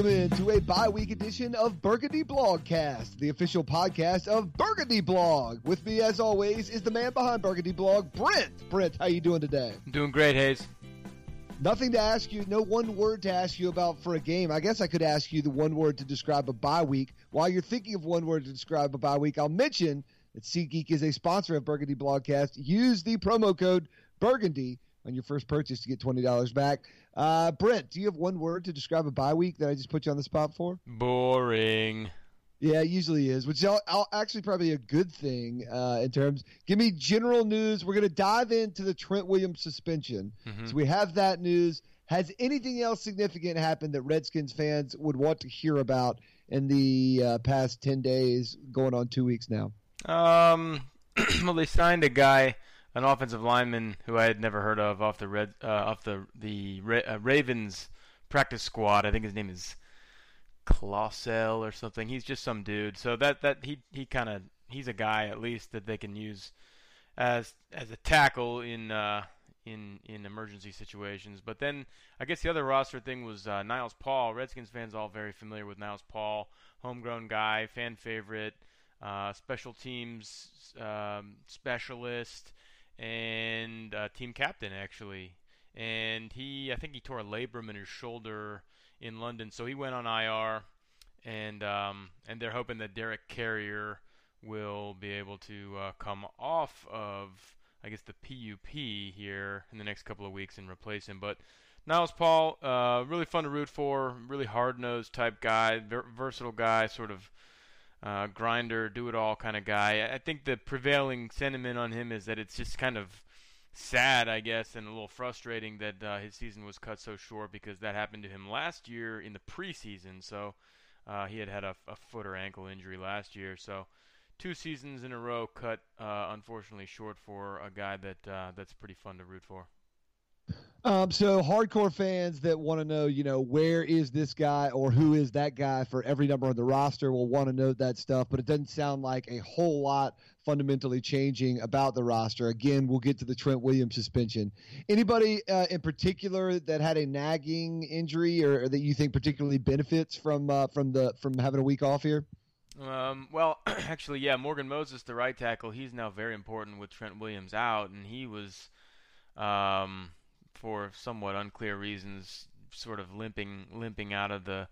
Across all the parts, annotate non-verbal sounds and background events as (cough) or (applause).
Welcome into a bi-week edition of Burgundy Blogcast, the official podcast of Burgundy Blog. With me, as always, is the man behind Burgundy Blog, Brent. Brent, how you doing today? I'm doing great, Hayes. Nothing to ask you, no one word to ask you about for a game. I guess I could ask you the one word to describe a bye week. While you're thinking of one word to describe a bye week, I'll mention that SeatGeek is a sponsor of Burgundy Blogcast. Use the promo code Burgundy on your first purchase to get twenty dollars back. Uh, Brent, do you have one word to describe a bye week that I just put you on the spot for? Boring. Yeah, it usually is, which I'll, I'll actually probably a good thing uh, in terms. Give me general news. We're going to dive into the Trent Williams suspension. Mm-hmm. So we have that news. Has anything else significant happened that Redskins fans would want to hear about in the uh, past ten days, going on two weeks now? Um, (clears throat) well, they signed a guy an offensive lineman who I had never heard of off the red uh, off the the uh, Ravens practice squad. I think his name is Clausel or something. He's just some dude. So that that he he kind of he's a guy at least that they can use as as a tackle in uh, in in emergency situations. But then I guess the other roster thing was uh, Niles Paul. Redskins fans all very familiar with Niles Paul, homegrown guy, fan favorite, uh, special teams um, specialist and uh, team captain actually. And he, I think he tore a labrum in his shoulder in London, so he went on IR. And um, and they're hoping that Derek Carrier will be able to uh, come off of, I guess, the PUP here in the next couple of weeks and replace him. But Niles Paul, uh, really fun to root for, really hard nosed type guy, ver- versatile guy, sort of uh, grinder, do it all kind of guy. I think the prevailing sentiment on him is that it's just kind of sad, I guess, and a little frustrating that uh, his season was cut so short because that happened to him last year in the preseason. So uh, he had had a, a, foot or ankle injury last year. So two seasons in a row cut, uh, unfortunately, short for a guy that uh, that's pretty fun to root for. Um, so hardcore fans that want to know, you know, where is this guy or who is that guy for every number on the roster will want to know that stuff, but it doesn't sound like a whole lot fundamentally changing about the roster. Again, we'll get to the Trent Williams suspension. Anybody uh, in particular that had a nagging injury or, or that you think particularly benefits from uh, from the from having a week off here? Um, well, (clears throat) actually, yeah, Morgan Moses, the right tackle, he's now very important with Trent Williams out, and he was. Um, for somewhat unclear reasons, sort of limping limping out of the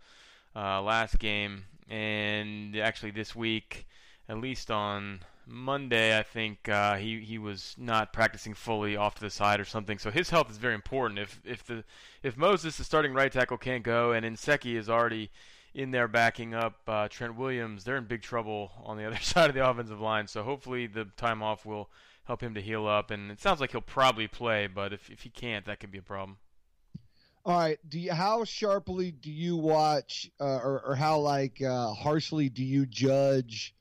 uh, last game. And actually, this week, at least on Monday, I think uh, he he was not practicing fully off to the side or something. So his health is very important. If if the if Moses, the starting right tackle, can't go, and Nsekhe is already in there backing up uh, Trent Williams, they're in big trouble on the (laughs) other side of the offensive line. So hopefully the time off will help him to heal up. And it sounds like he'll probably play, but if if he can't, that could be a problem. All right. Do you how sharply do you watch, uh, or or how like uh, harshly do you judge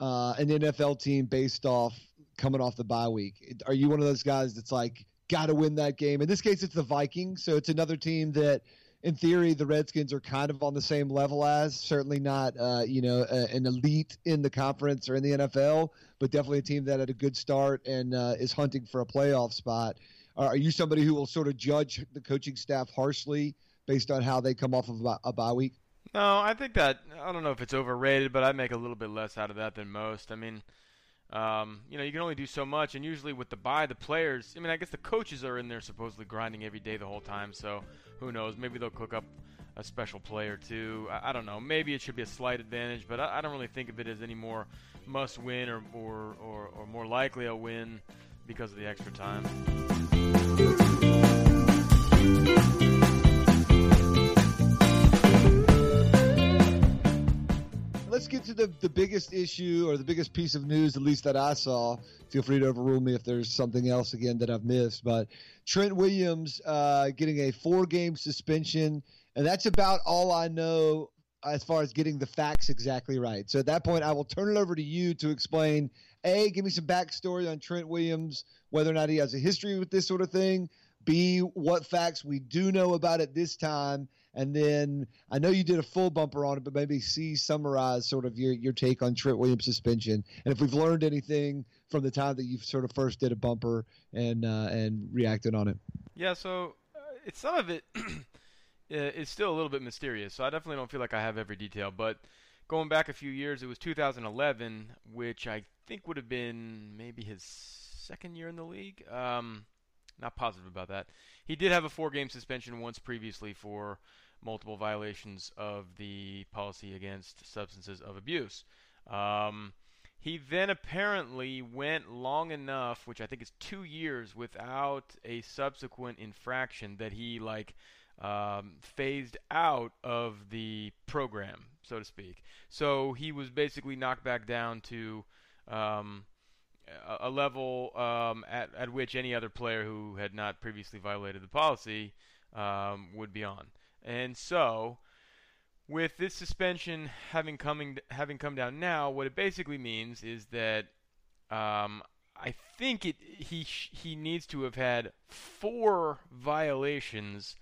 uh, an NFL team based off coming off the bye week? Are you one of those guys that's like got to win that game? In this case, it's the Vikings, so it's another team that in theory, the Redskins are kind of on the same level as. Certainly not, uh, you know, a, an elite in the conference or in the NFL, but definitely a team that had a good start and uh, is hunting for a playoff spot. Are you somebody who will sort of judge the coaching staff harshly based on how they come off of a bye week? No, I think that I don't know if it's overrated, but I make a little bit less out of that than most. I mean, um, you know, you can only do so much, and usually with the bye, the players. I mean, I guess the coaches are in there supposedly grinding every day the whole time. So who knows? Maybe they'll cook up a special play or two. I, I don't know. Maybe it should be a slight advantage, but I, I, don't really think of it as any more must win or, or, or, or more likely a win because of the extra time. Let's get to the, the biggest issue or the biggest piece of news, at least that I saw. Feel free to overrule me if there's something else again that I've missed. But Trent Williams uh, getting a four game suspension, and that's about all I know as far as getting the facts exactly right. So at that point, I will turn it over to you to explain A, give me some backstory on Trent Williams, whether or not he has a history with this sort of thing, B, what facts we do know about it this time, and then I know you did a full bumper on it, but maybe C summarize sort of your, your take on Trent Williams suspension, and if we've learned anything from the time that you sort of first did a bumper and uh, and reacted on it. Yeah, so uh, it's some of it. (clears throat) is still a little bit mysterious. So I definitely don't feel like I have every detail. But going back a few years, it was 2011, which I think would have been maybe his second year in the league. Um, not positive about that. He did have a four-game suspension once previously for multiple violations of the policy against substances of abuse. Um, he then apparently went long enough, which I think is two years, without a subsequent infraction that he like um, phased out of the program, so to speak. So he was basically knocked back down to um, a level um, at, at which any other player who had not previously violated the policy um, would be on. And so, with this suspension having coming having come down now, what it basically means is that um, I think it he he needs to have had four violations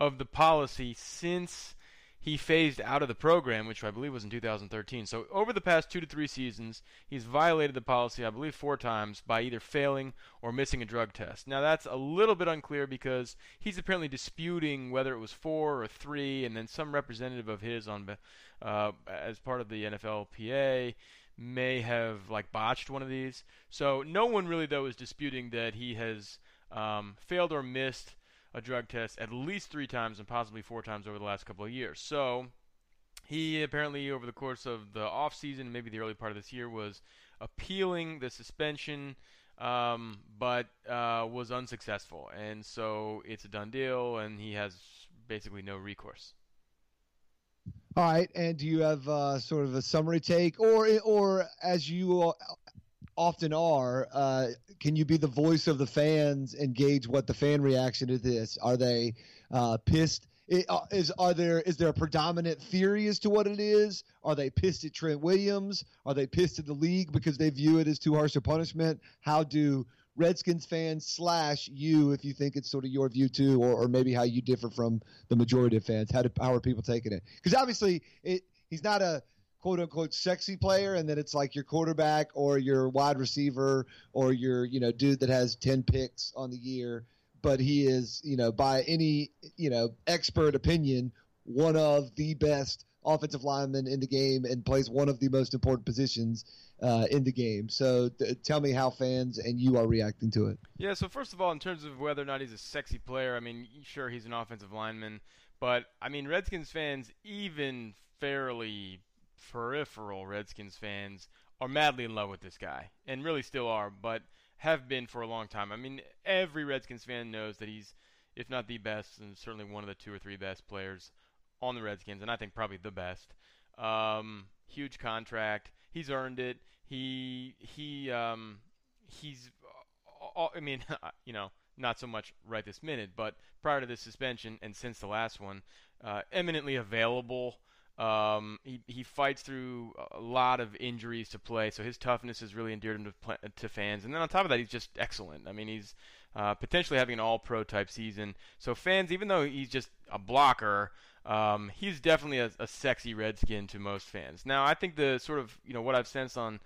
of the policy since he phased out of the program, which I believe was in 2013. So over the past two to three seasons, he's violated the policy, I believe, four times by either failing or missing a drug test. Now that's a little bit unclear because he's apparently disputing whether it was four or three, and then some representative of his on uh, as part of the NFLPA may have like botched one of these. So no one really though is disputing that he has um, failed or missed a drug test at least three times and possibly four times over the last couple of years. So he apparently, over the course of the off season, maybe the early part of this year, was appealing the suspension, um, but uh, was unsuccessful, and so it's a done deal, and he has basically no recourse. All right, and do you have uh, sort of a summary take, or or as you often are, uh, can you be the voice of the fans and gauge what the fan reaction to this? Are they uh, pissed? Uh, is are there is there a predominant theory as to what it is? Are they pissed at Trent Williams? Are they pissed at the league because they view it as too harsh a punishment? How do Redskins fans slash you, if you think it's sort of your view too, or, or maybe how you differ from the majority of fans? How do, how are people taking it? Because obviously, it he's not a quote unquote sexy player and then it's like your quarterback or your wide receiver or your you know dude that has 10 picks on the year but he is you know by any you know expert opinion one of the best offensive linemen in the game and plays one of the most important positions uh, in the game. So th- tell me how fans and you are reacting to it. Yeah. So first of all, in terms of whether or not he's a sexy player, I mean, sure he's an offensive lineman, but I mean Redskins fans even fairly peripheral Redskins fans are madly in love with this guy, and really still are, but have been for a long time. I mean, every Redskins fan knows that he's, if not the best, and certainly one of the two or three best players on the Redskins, and I think probably the best. Um, huge contract. He's earned it. He he um, he's. Uh, I mean, (laughs) you know, not so much right this minute, but prior to the suspension and since the last one, uh, eminently available um, he, he fights through a lot of injuries to play, so his toughness has really endeared him to, to fans. And then on top of that, he's just excellent. I mean, he's uh, potentially having an all-pro type season. So fans, even though he's just a blocker, um, he's definitely a, a sexy Redskin to most fans. Now, I think the sort of you know what I've sensed on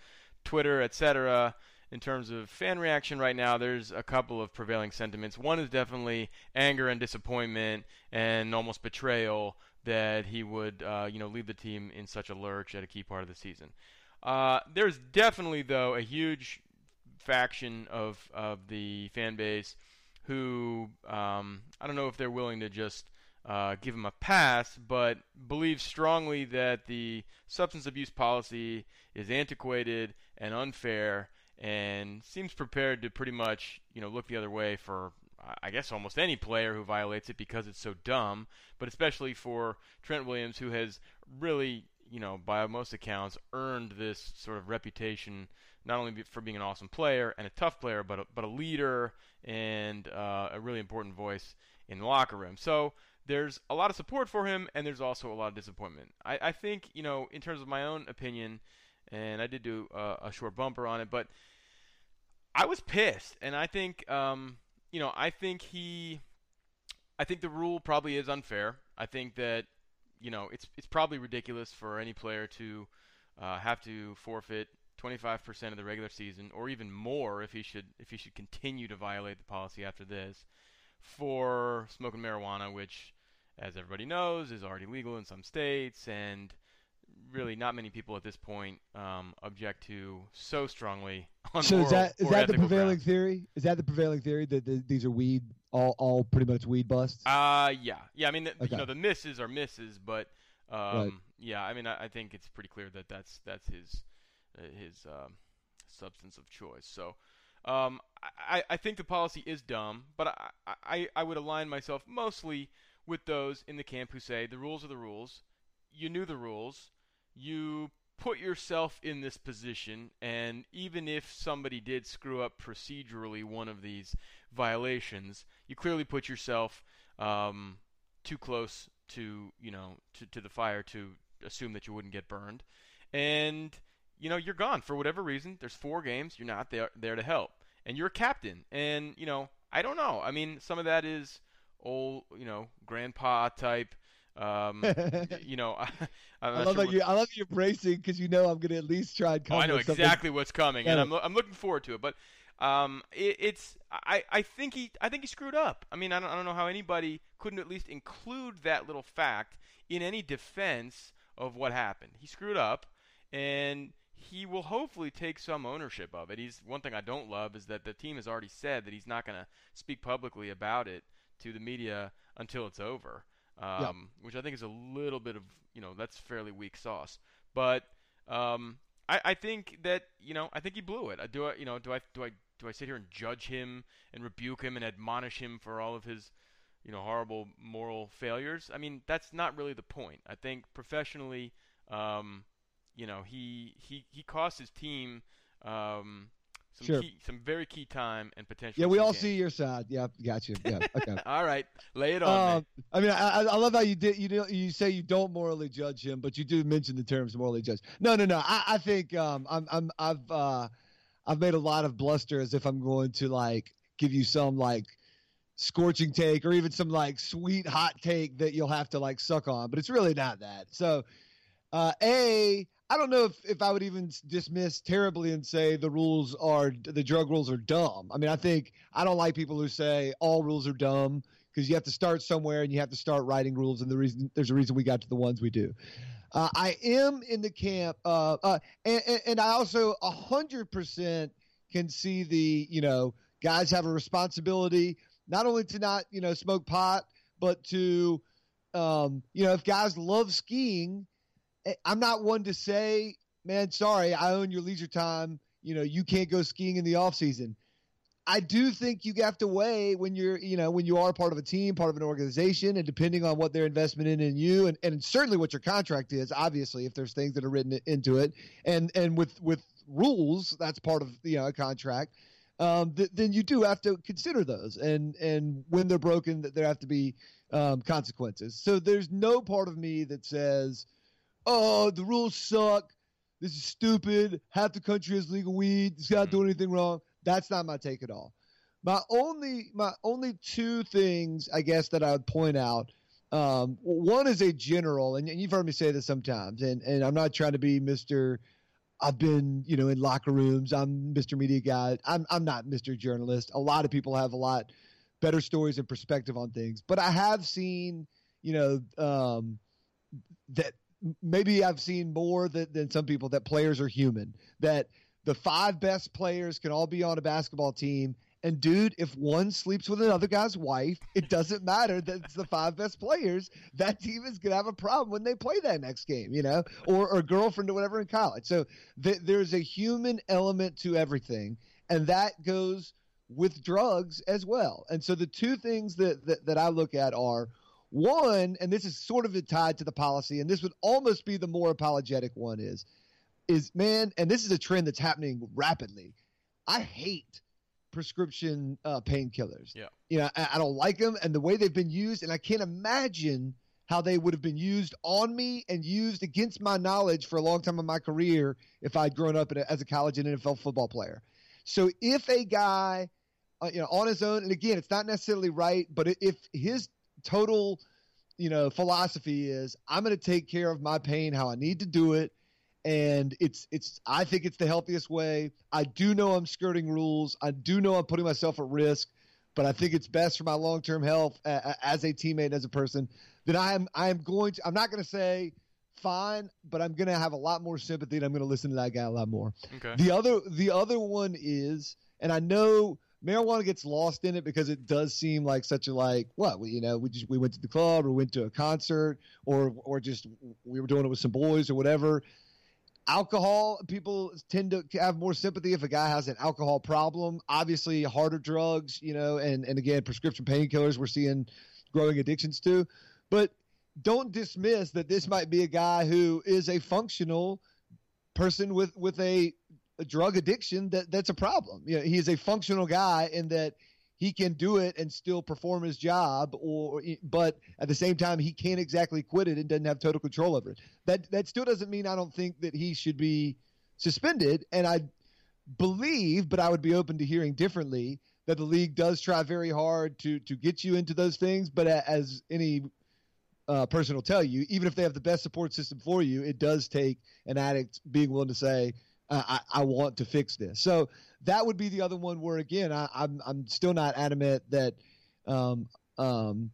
Twitter, etc in terms of fan reaction right now, there's a couple of prevailing sentiments. One is definitely anger and disappointment and almost betrayal that he would, uh, you know, leave the team in such a lurch at a key part of the season. Uh, there's definitely, though, a huge faction of of the fan base who um, I don't know if they're willing to just uh, give him a pass, but believe strongly that the substance abuse policy is antiquated and unfair, and seems prepared to pretty much you know look the other way for I guess almost any player who violates it because it's so dumb, but especially for Trent Williams, who has really, you know, by most accounts, earned this sort of reputation not only for being an awesome player and a tough player, but a, but a leader and uh, a really important voice in the locker room. So there's a lot of support for him, and there's also a lot of disappointment. I, I think, you know, in terms of my own opinion, and I did do a, a short bumper on it, but I was pissed, and I think. Um, you know, I think he, I think the rule probably is unfair. I think that, you know, it's it's probably ridiculous for any player to uh, have to forfeit 25% of the regular season, or even more if he should if he should continue to violate the policy after this, for smoking marijuana, which as everybody knows, is already legal in some states, and really not many people at this point um, object to so strongly (laughs) on so is that is that the prevailing grounds. theory? Is that the prevailing theory that the, these are weed, all all pretty much weed busts? Uh, yeah, yeah. I mean, the, Okay. you know, the misses are misses, but um, Right. yeah. I mean, I, I think it's pretty clear that that's that's his uh, his um, substance of choice. So, um, I, I think the policy is dumb, but I, I I would align myself mostly with those in the camp who say the rules are the rules. You knew the rules. You put yourself in this position, and even if somebody did screw up procedurally one of these violations, you clearly put yourself um, too close to you know to, to the fire to assume that you wouldn't get burned, and you know you're gone for whatever reason. There's four games. You're not there there to help, and you're a captain. And you know I don't know. I mean some of that is old you know grandpa type. Um, (laughs) you know, (laughs) I, I love sure that you. I love that you're bracing because you know I'm going to at least try and come. Oh, I know exactly what's coming, and I'm I'm looking forward to it. But um, it, it's I, I think he I think he screwed up. I mean, I don't, I don't know how anybody couldn't at least include that little fact in any defense of what happened. He screwed up, and he will hopefully take some ownership of it. He's one thing I don't love is that the team has already said that he's not going to speak publicly about it to the media until it's over. Um, which I think is a little bit of you know that's fairly weak sauce, but um, I, I think that you know I think he blew it. I do I you know do I do I do I sit here and judge him and rebuke him and admonish him for all of his you know horrible moral failures? I mean that's not really the point. I think professionally, um, you know he he he cost his team um, some Sure. key, some very key time and potential. Yeah, we all see your side. Yeah, got you. Yeah, okay. (laughs) All right, lay it on. Um, I mean, I, I I love how you did. You do, you say you don't morally judge him, but you do mention the terms morally judge. No, no, no. I, I think um, I'm, I'm, I've, uh, I've made a lot of bluster as if I'm going to like give you some like scorching take or even some like sweet hot take that you'll have to like suck on, but it's really not that. So, uh, a, I don't know if, if I would even dismiss terribly and say the rules are the drug rules are dumb. I mean, I think I don't like people who say all rules are dumb because you have to start somewhere and you have to start writing rules. And the reason there's a reason we got to the ones we do. Uh, I am in the camp, uh, uh, and, and, I also hundred percent can see the you know guys have a responsibility not only to not you know smoke pot, but to um, you know if guys love skiing, I'm not one to say, man, sorry, I own your leisure time. You know, you can't go skiing in the off season. I do think you have to weigh when you're, you know, when you are part of a team, part of an organization, and depending on what their investment in in you, and, and certainly what your contract is. Obviously, if there's things that are written into it, and and with with rules, that's part of you know a contract. Um, th- then you do have to consider those, and and when they're broken, that there have to be um, consequences. So there's no part of me that says, "Oh, the rules suck. This is stupid. Half the country has legal weed. It's not doing anything wrong." That's not my take at all. My only my only two things I guess that I would point out. Um, one is a general, and you've heard me say this sometimes, and and I'm not trying to be Mister. I've been, you know, in locker rooms. I'm Mr. Media Guy. I'm I'm not Mr. Journalist. A lot of people have a lot better stories and perspective on things, but I have seen, you know, um, that maybe I've seen more than, some people that players are human. That the five best players can all be on a basketball team. And dude, if one sleeps with another guy's wife, it doesn't matter that it's the five best players. That team is gonna have a problem when they play that next game, you know, or or girlfriend or whatever in college. So th- there's a human element to everything, and that goes with drugs as well. And so the two things that that, that I look at are one, and this is sort of tied to the policy, and this would almost be the more apologetic one is is man, and this is a trend that's happening rapidly. I hate prescription uh, painkillers. Yeah. You know, I, I don't like them, and the way they've been used, and I can't imagine how they would have been used on me and used against my knowledge for a long time in my career if I'd grown up in a, as a college and NFL football player. So if a guy, uh, you know, on his own, and again, it's not necessarily right, but if his total, you know, philosophy is I'm going to take care of my pain how I need to do it, and it's it's I think it's the healthiest way. I do know I'm skirting rules. I do know I'm putting myself at risk, but I think it's best for my long term health as a teammate, as a person, That I am I am going to. I'm not going to say fine, but I'm going to have a lot more sympathy, and I'm going to listen to that guy a lot more. Okay. The other the other one is, and I know marijuana gets lost in it because it does seem like such a like what we, you know we just we went to the club or went to a concert or or just we were doing it with some boys or whatever. Alcohol people tend to have more sympathy if a guy has an alcohol problem. Obviously harder drugs you know and and again prescription painkillers we're seeing growing addictions to. But don't dismiss that this might be a guy who is a functional person with with a a drug addiction that that's a problem. You know, he is a functional guy in that he can do it and still perform his job or but at the same time he can't exactly quit it and doesn't have total control over it. That that still doesn't mean I don't think that he should be suspended and I believe but I would be open to hearing differently that the league does try very hard to to get you into those things but as any uh, person will tell you even if they have the best support system for you it does take an addict being willing to say uh, I, I, want to fix this. So that would be the other one where again I, am I'm, I'm still not adamant that um, um,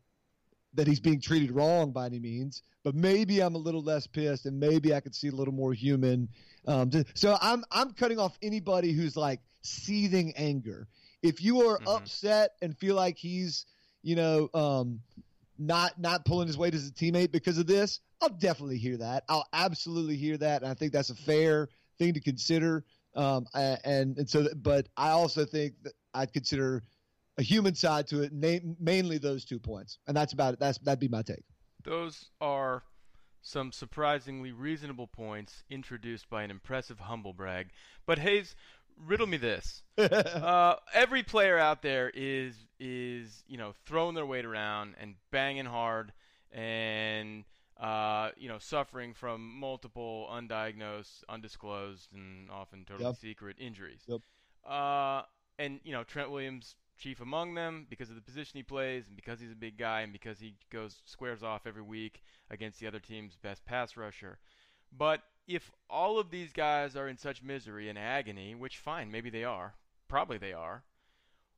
that he's being treated wrong by any means, but maybe I'm a little less pissed and maybe I could see a little more human. Um, so I'm I'm cutting off anybody who's like seething anger. If you are mm-hmm. upset and feel like he's you know um, not not pulling his weight as a teammate because of this, I'll definitely hear that. I'll absolutely hear that, and I think that's a fair thing to consider. Um, and and so, but I also think that I'd consider a human side to it, na- mainly those two points, and that's about it. That's that'd be my take. Those are some surprisingly reasonable points introduced by an impressive humble brag. But Hayes, riddle me this: (laughs) uh, every player out there is is you know throwing their weight around and banging hard and uh, you know, suffering from multiple undiagnosed, undisclosed, and often totally yep. secret injuries. Yep. Uh, and you know, Trent Williams chief among them because of the position he plays and because he's a big guy and because he goes squares off every week against the other team's best pass rusher. But if all of these guys are in such misery and agony, which fine, maybe they are, probably they are.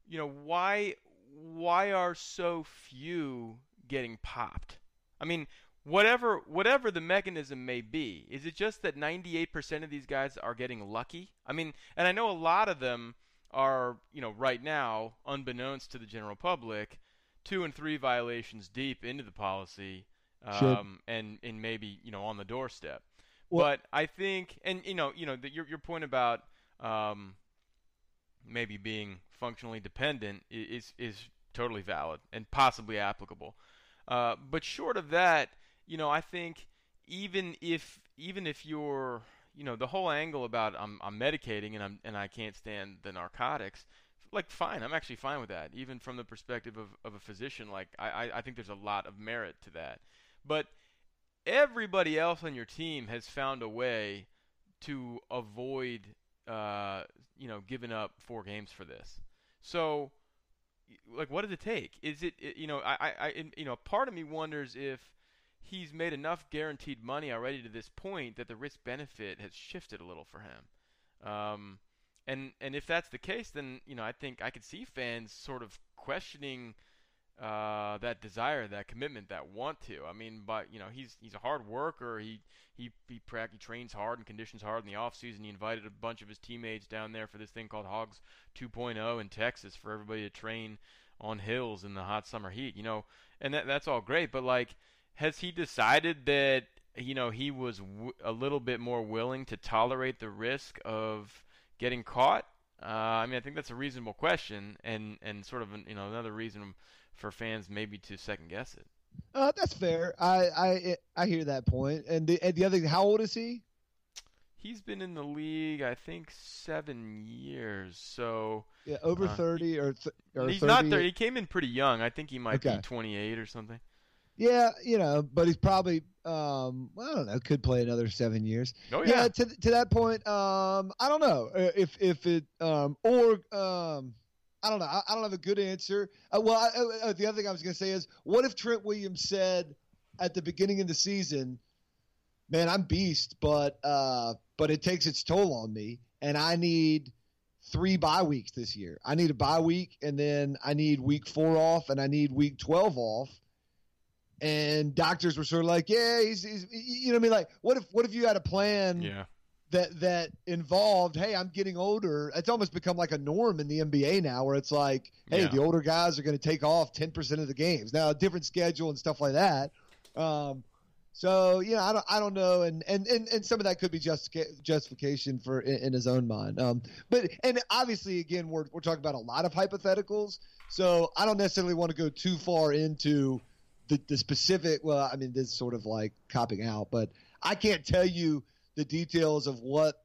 You know, why why are so few getting popped? I mean, whatever whatever the mechanism may be is it just that 98% of these guys are getting lucky? I mean and i know a lot of them are you know right now unbeknownst to the general public two and three violations deep into the policy um, sure. and and maybe you know on the doorstep. Well, but i think and you know you know the, your your point about um, maybe being functionally dependent is is totally valid and possibly applicable. Uh, but short of that you know, I think even if even if you're you know the whole angle about I'm I'm medicating and I'm and I can't stand the narcotics like fine I'm actually fine with that even from the perspective of, of a physician like I, I think there's a lot of merit to that. But everybody else on your team has found a way to avoid uh, you know giving up four games for this. So like what does it take? Is it, it you know I, I, I you know part of me wonders if he's made enough guaranteed money already to this point that the risk benefit has shifted a little for him. Um, and and if that's the case, then you know I think I could see fans sort of questioning uh, that desire, that commitment, that want to. I mean, but you know he's he's a hard worker. He he he, pra- he trains hard and conditions hard in the off season. He invited a bunch of his teammates down there for this thing called Hogs 2.0 in Texas for everybody to train on hills in the hot summer heat. You know, and that that's all great, but like has he decided that you know he was w- a little bit more willing to tolerate the risk of getting caught? Uh, I mean, I think that's a reasonable question, and and sort of an, you know another reason for fans maybe to second guess it. Uh, that's fair. I I I hear that point. And the and the other, thing, how old is he? He's been in the league, I think, seven years. So yeah, over uh, thirty or, th- or he's 30. not there. He came in pretty young. I think he might okay. be twenty-eight or something. Yeah, you know, but he's probably um, well, I don't know, could play another seven years. Oh yeah. yeah to to that point, um, I don't know uh, if if it um or um. I don't know. I, I don't have a good answer. Uh, well, I, uh, uh the other thing I was going to say is, what if Trent Williams said at the beginning of the season, "Man, I'm beast, but uh, but it takes its toll on me, and I need three bye weeks this year. I need a bye week, and then I need week four off, and I need week twelve off. And doctors were sort of like, "Yeah, he's, he's you know, what I mean, like, what if what if you had a plan Yeah. that that involved, hey, I'm getting older. It's almost become like a norm in the NBA now, where it's like, hey, Yeah. the older guys are going to take off 10% of the games. Now, a different schedule and stuff like that. Um, so you know, I don't, I don't know, and and and, and some of that could be justica- justification for in, in his own mind. Um, but and obviously, again, we're we're talking about a lot of hypotheticals, so I don't necessarily want to go too far into the the specific. Well, I mean, this is sort of like copping out, but I can't tell you the details of what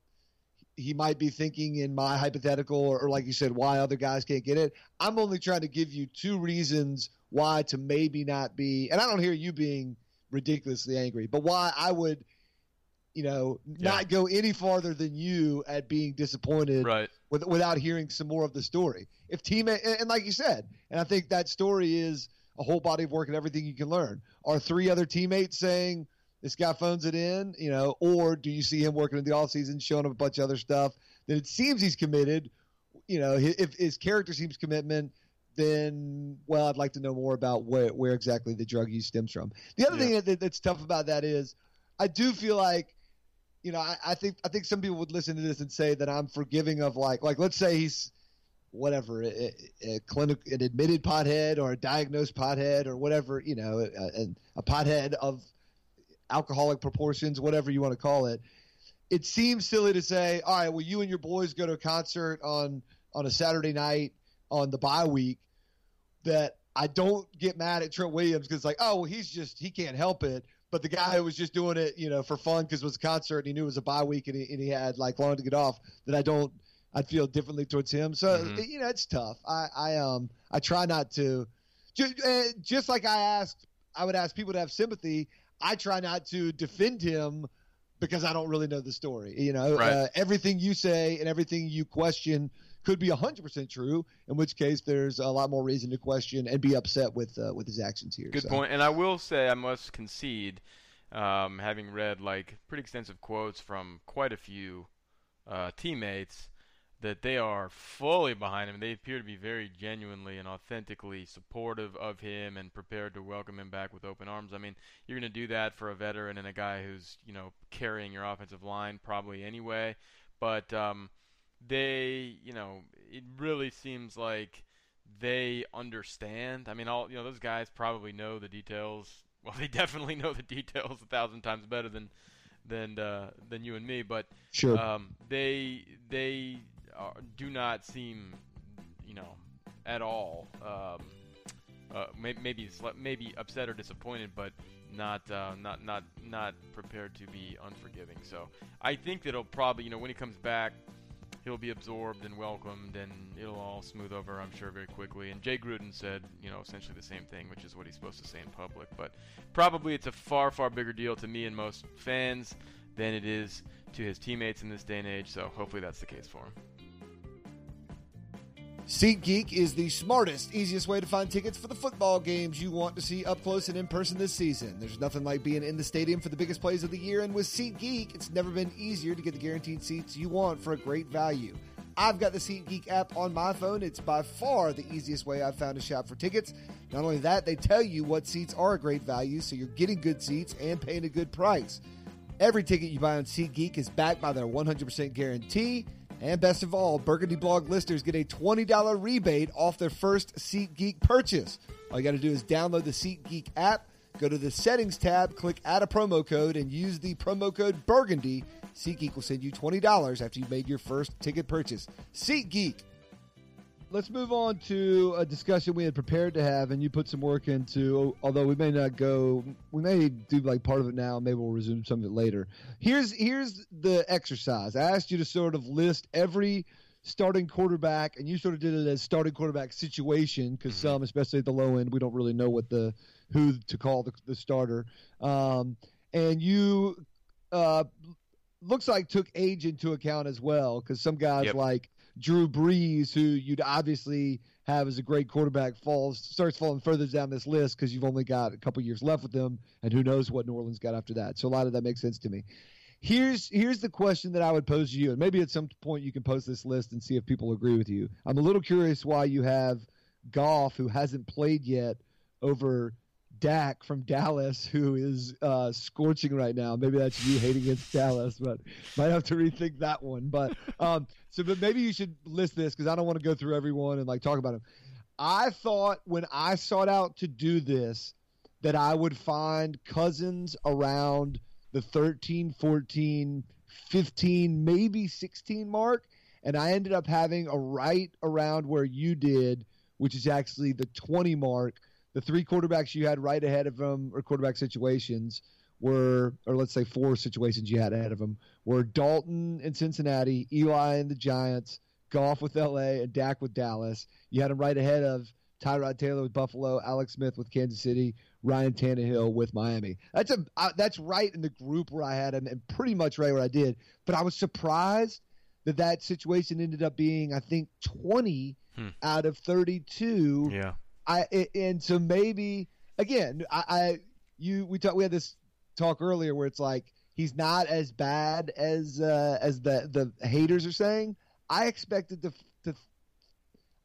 he might be thinking in my hypothetical, or, or like you said, why other guys can't get it. I'm only trying to give you two reasons why to maybe not be, and I don't hear you being ridiculously angry, but why I would, you know, not go any farther than you at being disappointed Right. with, without hearing some more of the story. If teammate, and, and like you said, and I think that story is a whole body of work and everything you can learn. Are three other teammates saying this guy phones it in, you know, or do you see him working in the offseason, showing up a bunch of other stuff? Then it seems he's committed. You know, if his character seems commitment, then well, I'd like to know more about where where exactly the drug use stems from. The other Yeah. thing that, that's tough about that is, I do feel like you know, I, I think I think some people would listen to this and say that I'm forgiving of like like let's say he's whatever a, a clinic an admitted pothead or a diagnosed pothead or whatever you know a, a, pothead of alcoholic proportions whatever you want to call it. It seems silly to say all right well you and your boys go to a concert on on a saturday night on the bye week that i don't get mad at trent williams because like oh well he's just he can't help it. But the guy who was just doing it, you know, for fun because it was a concert and he knew it was a bye week and he, and he had like long to get off, that I don't, I'd feel differently towards him. So Mhm. you know, it's tough. I, I um, I try not to, just, uh, just like I asked, I would ask people to have sympathy. I try not to defend him because I don't really know the story. You know, Right. uh, everything you say and everything you question could be 100% true, in which case there's a lot more reason to question and be upset with uh, with his actions here. Good So, point. And I will say, I must concede, um, having read like pretty extensive quotes from quite a few uh, teammates, that they are fully behind him. They appear to be very genuinely and authentically supportive of him and prepared to welcome him back with open arms. I mean, you're going to do that for a veteran and a guy who's you know carrying your offensive line probably anyway. But um, they, you know, it really seems like they understand. I mean, all you know, those guys probably know the details. (laughs) Well, they definitely know the details a thousand times better than than uh, than you and me. But Sure. um, they they are, do not seem, you know, at all. Um, uh, may, maybe maybe upset or disappointed, but not uh, not not not prepared to be unforgiving. So I think that it'll probably, you know, when he comes back, he'll be absorbed and welcomed, and it'll all smooth over, I'm sure, very quickly. And Jay Gruden said, you know, essentially the same thing, which is what he's supposed to say in public. But probably it's a far far bigger deal to me and most fans than it is to his teammates in this day and age. So hopefully that's the case for him. SeatGeek is the smartest, easiest way to find tickets for the football games you want to see up close and in person this season. There's nothing like being in the stadium for the biggest plays of the year, and with SeatGeek, it's never been easier to get the guaranteed seats you want for a great value. I've got the SeatGeek app on my phone. It's by far the easiest way I've found to shop for tickets. Not only that, they tell you what seats are a great value, so you're getting good seats and paying a good price. Every ticket you buy on SeatGeek is backed by their 100% guarantee. And best of all, Burgundy Blog listeners get a $20 rebate off their first SeatGeek purchase. All you got to do is download the SeatGeek app, go to the settings tab, click add a promo code, and use the promo code Burgundy. SeatGeek will send you $20 after you've made your first ticket purchase. SeatGeek. Let's move on to a discussion we had prepared to have, and you put some work into. Although we may not go, we may do like part of it now. Maybe we'll resume some of it later. Here's here's the exercise. I asked you to sort of list every starting quarterback, and you sort of did it as starting quarterback situation because Mhm. some, especially at the low end, we don't really know what the who to call the, the starter. Um, and you uh, looks like took age into account as well because some guys Yep. like Drew Brees, who you'd obviously have as a great quarterback, falls starts falling further down this list because you've only got a couple years left with them, and who knows what New Orleans got after that. So a lot of that makes sense to me. here's here's the question that I would pose to you, and maybe at some point you can post this list and see if people agree with you. I'm a little curious why you have Goff, who hasn't played yet, over Dak from Dallas, who is uh, scorching right now. Maybe that's you hating against Dallas, but might have to rethink that one. But um, so, but maybe you should list this because I don't want to go through everyone and like talk about them. I thought when I sought out to do this that I would find Cousins around the 13, 14, 15, maybe 16 mark. And I ended up having a right around where you did, which is actually the 20 mark. The three quarterbacks you had right ahead of them, or quarterback situations, were, or let's say four situations you had ahead of them, were Dalton in Cincinnati, Eli and the Giants, Goff with LA, and Dak with Dallas. You had them right ahead of Tyrod Taylor with Buffalo, Alex Smith with Kansas City, Ryan Tannehill with Miami. That's a uh, that's right in the group where I had him, and pretty much right where I did. But I was surprised that that situation ended up being, I think, twenty hmm. out of thirty-two. Yeah. I and so maybe again, I, I you we talked we had this talk earlier where it's like he's not as bad as uh, as the the haters are saying. I expected to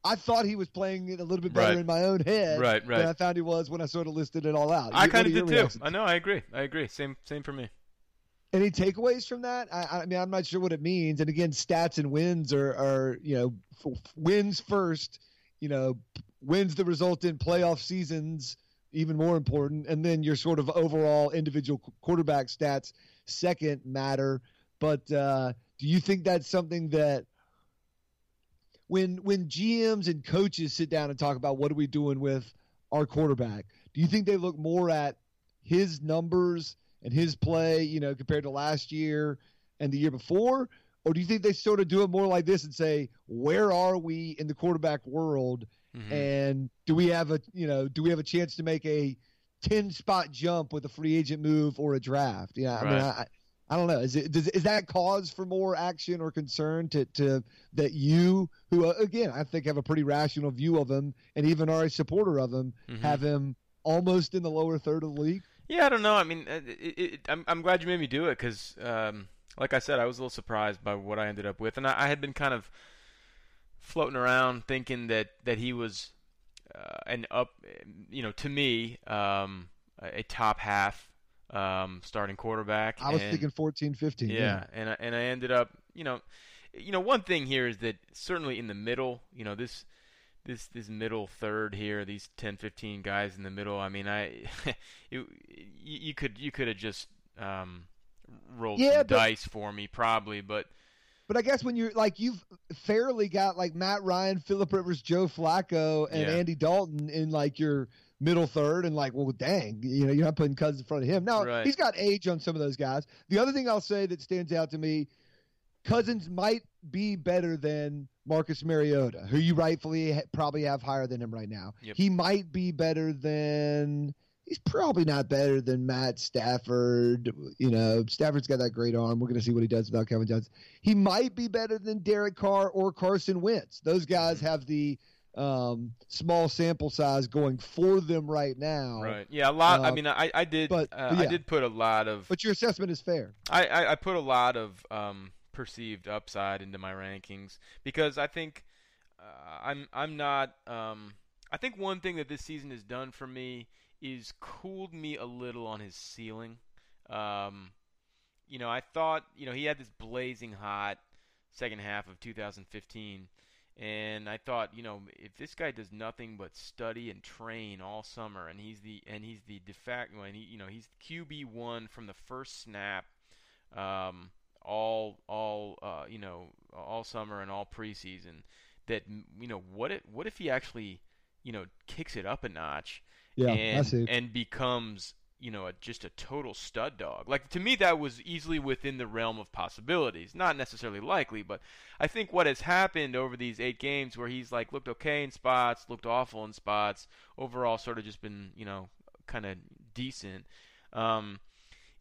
I thought he was playing it a little bit better right. in my own head right, right. than I found he was when I sort of listed it all out. I kind of did too. I know. I agree. I agree. Same. Same for me. Any takeaways from that? I, I mean, I'm not sure what it means. And again, stats and wins are, are you know, f- wins first. You know, wins the result in playoff seasons even more important, and then your sort of overall individual quarterback stats second matter. But uh, do you think that's something that when when GMs and coaches sit down and talk about what are we doing with our quarterback, do you think they look more at his numbers and his play, you know, compared to last year and the year before? Or do you think they sort of do it more like this and say, where are we in the quarterback world? Mm-hmm. And do we have a you know, do we have a chance to make a ten spot jump with a free agent move or a draft? Yeah, right. I mean I I don't know. Is it does, is that cause for more action or concern to to that you who uh, again I think have a pretty rational view of him and even are a supporter of him mm-hmm. have him almost in the lower third of the league? Yeah, I don't know. I mean, it, it, it, I'm I'm glad you made me do it because, um, like I said, I was a little surprised by what I ended up with, and I, I had been kind of floating around thinking that that he was uh, an up, you know, to me, um, a top half um, starting quarterback. I was and, thinking 14, 15. Yeah, yeah, and I, and I ended up, you know, you know, one thing here is that certainly in the middle, you know, this this this middle third here, these 10, 15 guys in the middle. I mean, I (laughs) it, you could you could have just um, rolled yeah, some but, dice for me probably, but. But I guess when you're like you've fairly got like Matt Ryan, Philip Rivers, Joe Flacco, and yeah. Andy Dalton in like your middle third and like, well, dang, you know, you're not putting Cousins in front of him. Now, right. he's got age on some of those guys. The other thing I'll say that stands out to me, Cousins might be better than Marcus Mariota, who you rightfully ha- probably have higher than him right now. Yep. He might be better than he's probably not better than Matt Stafford. You know, Stafford's got that great arm. We're going to see what he does without Calvin Johnson. He might be better than Derek Carr or Carson Wentz. Those guys mm-hmm. have the um, small sample size going for them right now. Right. Yeah. A lot. Uh, I mean, I, I did. But, uh, yeah. I did put a lot of. But your assessment is fair. I, I, I put a lot of um, perceived upside into my rankings because I think uh, I'm I'm not. Um, I think one thing that this season has done for me is cooled me a little on his ceiling. Um, you know, I thought you know he had this blazing hot second half of 2015 and I thought, you know, if this guy does nothing but study and train all summer, and he's the and he's the de facto, and he, you know, he's QB one from the first snap, um, all all uh, you know, all summer and all preseason. That you know, what if what if he actually, you know, kicks it up a notch, yeah, and and becomes you know, a, just a total stud dog. Like to me, that was easily within the realm of possibilities. Not necessarily likely, but I think what has happened over these eight games, where he's like looked okay in spots, looked awful in spots, overall sort of just been you know kind of decent, um,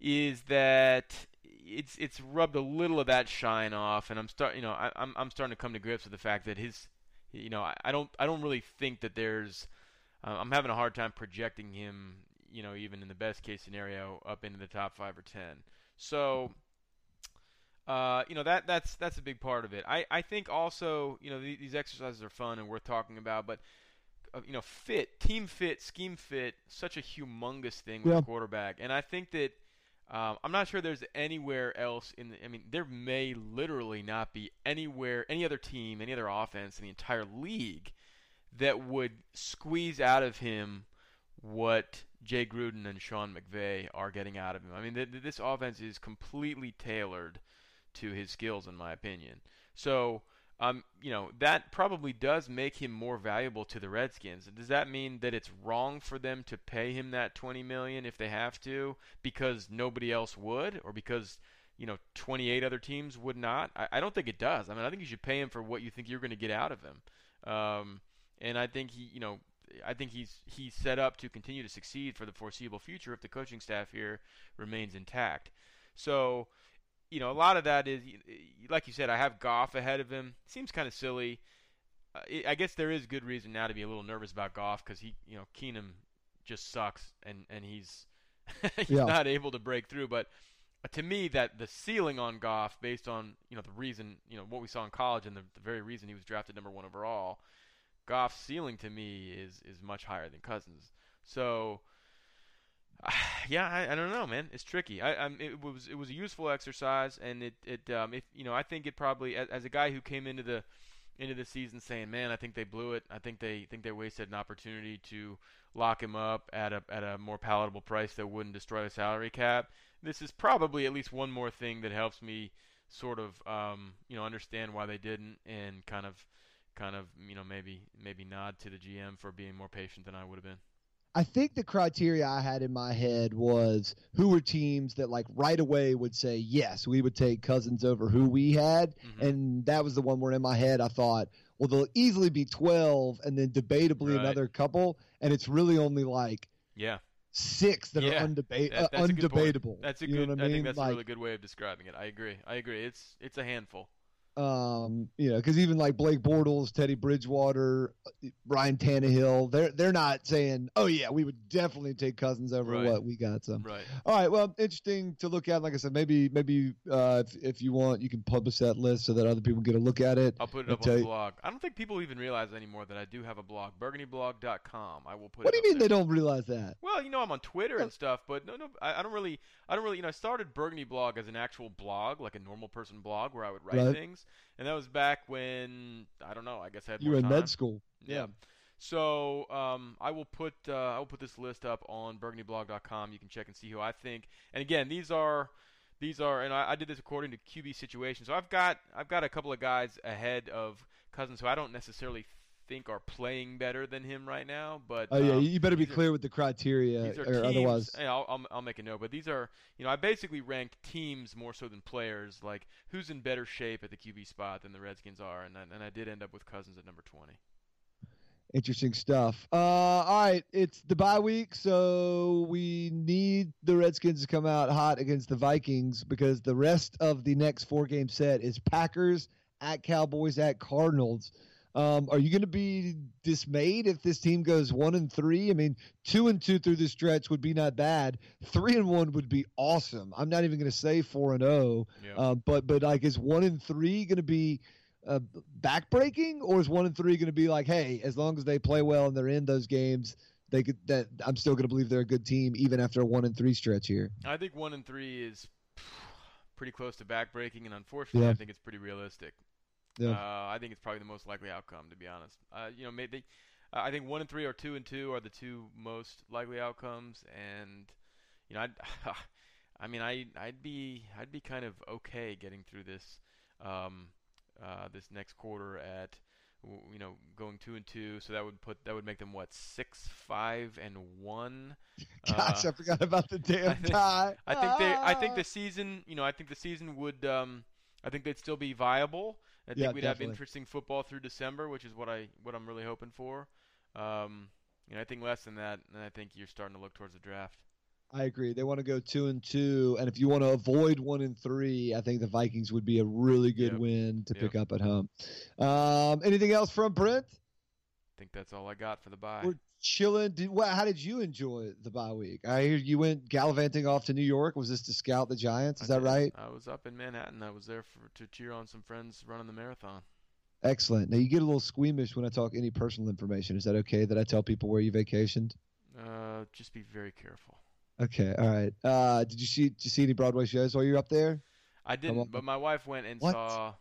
is that it's it's rubbed a little of that shine off, and I'm start you know I, I'm I'm starting to come to grips with the fact that his you know I, I don't I don't really think that there's uh, I'm having a hard time projecting him you know, even in the best case scenario, up into the top five or ten. So, uh, you know that that's that's a big part of it. I, I think also you know these, these exercises are fun and worth talking about, but uh, you know fit, team fit, scheme fit, such a humongous thing with Yeah. a quarterback, and I think that um, I'm not sure there's anywhere else in. The, I mean, there may literally not be anywhere, any other team, any other offense in the entire league that would squeeze out of him what Jay Gruden and Sean McVay are getting out of him. I mean, th- th- this offense is completely tailored to his skills, in my opinion. So, um, you know, that probably does make him more valuable to the Redskins. Does that mean that it's wrong for them to pay him that 20 million if they have to because nobody else would, or because you know 28 other teams would not? I, I don't think it does. I mean, I think you should pay him for what you think you're going to get out of him. Um, and I think he, you know, I think he's he's set up to continue to succeed for the foreseeable future if the coaching staff here remains intact. So, you know, a lot of that is, like you said, I have Goff ahead of him. Seems kind of silly. I guess there is good reason now to be a little nervous about Goff because he, you know, Keenum just sucks and and he's (laughs) he's Yeah. not able to break through. But to me, that the ceiling on Goff, based on you know the reason, you know what we saw in college and the, the very reason he was drafted number one overall, Goff's ceiling to me is is much higher than Cousins. So, (sighs) yeah, I, I don't know, man. It's tricky. I, I'm, it was it was a useful exercise, and it it um, if you know, I think it probably as, as a guy who came into the into the season saying, "Man, I think they blew it. I think they think they wasted an opportunity to lock him up at a at a more palatable price that wouldn't destroy the salary cap." This is probably at least one more thing that helps me sort of um, you know understand why they didn't and kind of kind of you know maybe maybe nod to the GM for being more patient than I would have been. I think the criteria I had in my head was who were teams that like right away would say yes, we would take Cousins over who we had, Mhm. and that was the one where in my head I thought, well, they'll easily be twelve, and then debatably Right. another couple, and it's really only like Yeah, six that Yeah, are undeba- that- uh, that's a point. undebatable. that's a you good. Know what I, I mean? think that's like, a really good way of describing it. I agree. I agree. It's it's a handful. Um, you know, because even like Blake Bortles, Teddy Bridgewater, Ryan Tannehill, they're they're not saying, oh yeah, we would definitely take Cousins over Right. what we got. So. Right. All right. Well, interesting to look at. Like I said, maybe maybe uh, if if you want, you can publish that list so that other people get a look at it. I'll put it I'll up on the blog. I don't think people even realize anymore that I do have a blog, burgundyblog.com. I will put. What do you mean there. they don't realize that? Well, you know, I'm on Twitter and stuff, but no, no, I, I don't really, I don't really, you know, I started Burgundy Blog as an actual blog, like a normal person blog, where I would write Right. things, and that was back when I don't know, I guess I had You were in med school. Yeah. So um, I will put uh, I will put this list up on burgundyblog.com. You can check and see who I think. And again, these are these are and I, I did this according to QB situation. So I've got I've got a couple of guys ahead of Cousins who I don't necessarily think are playing better than him right now. But Oh yeah, um, you better be these are- clear with the criteria, these are or teams, otherwise. I'll, I'll, I'll make a note, but these are, you know, I basically ranked teams more so than players, like who's in better shape at the QB spot than the Redskins are, and I, and I did end up with Cousins at number 20. Interesting stuff. Uh, all right, it's the bye week, so we need the Redskins to come out hot against the Vikings because the rest of the next four game set is Packers at Cowboys at Cardinals. Um, are you going to be dismayed if this team goes one and three? I mean, two and two through the stretch would be not bad. Three and one would be awesome. I'm not even going to say four and zero, Yeah. uh, but but like, is one and three going to be uh, backbreaking, or is one and three going to be like, hey, as long as they play well and they're in those games, they could. That I'm still going to believe they're a good team even after a one and three stretch here. I think one and three is pretty close to backbreaking, and unfortunately, Yeah. I think it's pretty realistic. Yeah. Uh, I think it's probably the most likely outcome, to be honest. Uh, you know, maybe I think one and three or two and two are the two most likely outcomes, and you know, I'd, (laughs) I mean, I I'd be I'd be kind of okay getting through this um, uh, this next quarter at you know going two and two, so that would put that would make them what six five and one. (laughs) Gosh, Uh, I forgot about the damn I think- tie. I think they. I think Ah. the season. You know, I think the season would. Um, I think they'd still be viable. I think Yeah, we'd have interesting football through December, which is what I what I'm really hoping for. Um, you know, I think less than that, and I think you're starting to look towards the draft. I agree. They want to go two and two, and if you want to avoid one and three, I think the Vikings would be a really good Yep. win to Yep. pick up at home. Um, anything else from Brent? Think that's all I got for the bye. We're chilling. Did, well, how did you enjoy the bye week? I hear you went gallivanting off to New York. Was this to scout the Giants? Is I that did. right? I was up in Manhattan. I was there for to cheer on some friends running the marathon. Excellent. Now you get a little squeamish when I talk any personal information. Is that okay that I tell people where you vacationed? Uh, just be very careful. Okay. All right. Uh, did you see did you see any Broadway shows while you were up there? I didn't, but my wife went and What? saw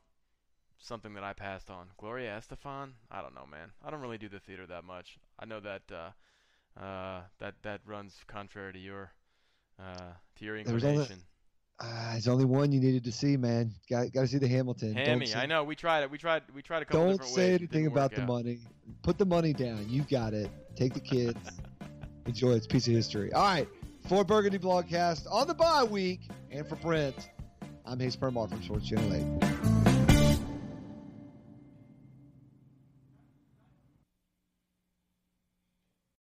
something that I passed on. Gloria Estefan. I don't know, man. I don't really do the theater that much. I know that uh, uh, that that runs contrary to your uh, to your There was only- inclination. Uh, there's only one you needed to see, man. Got got to see the Hamilton. Hammy, say- I know. We tried it. We tried. We tried a couple Don't say ways. Anything about the out. money. Put the money down. You got it. Take the kids. (laughs) Enjoy. It's a piece of history. All right. For Burgundy Blogcast on the bye week and for Brent, I'm Hayes Permar from Sports Channel 8.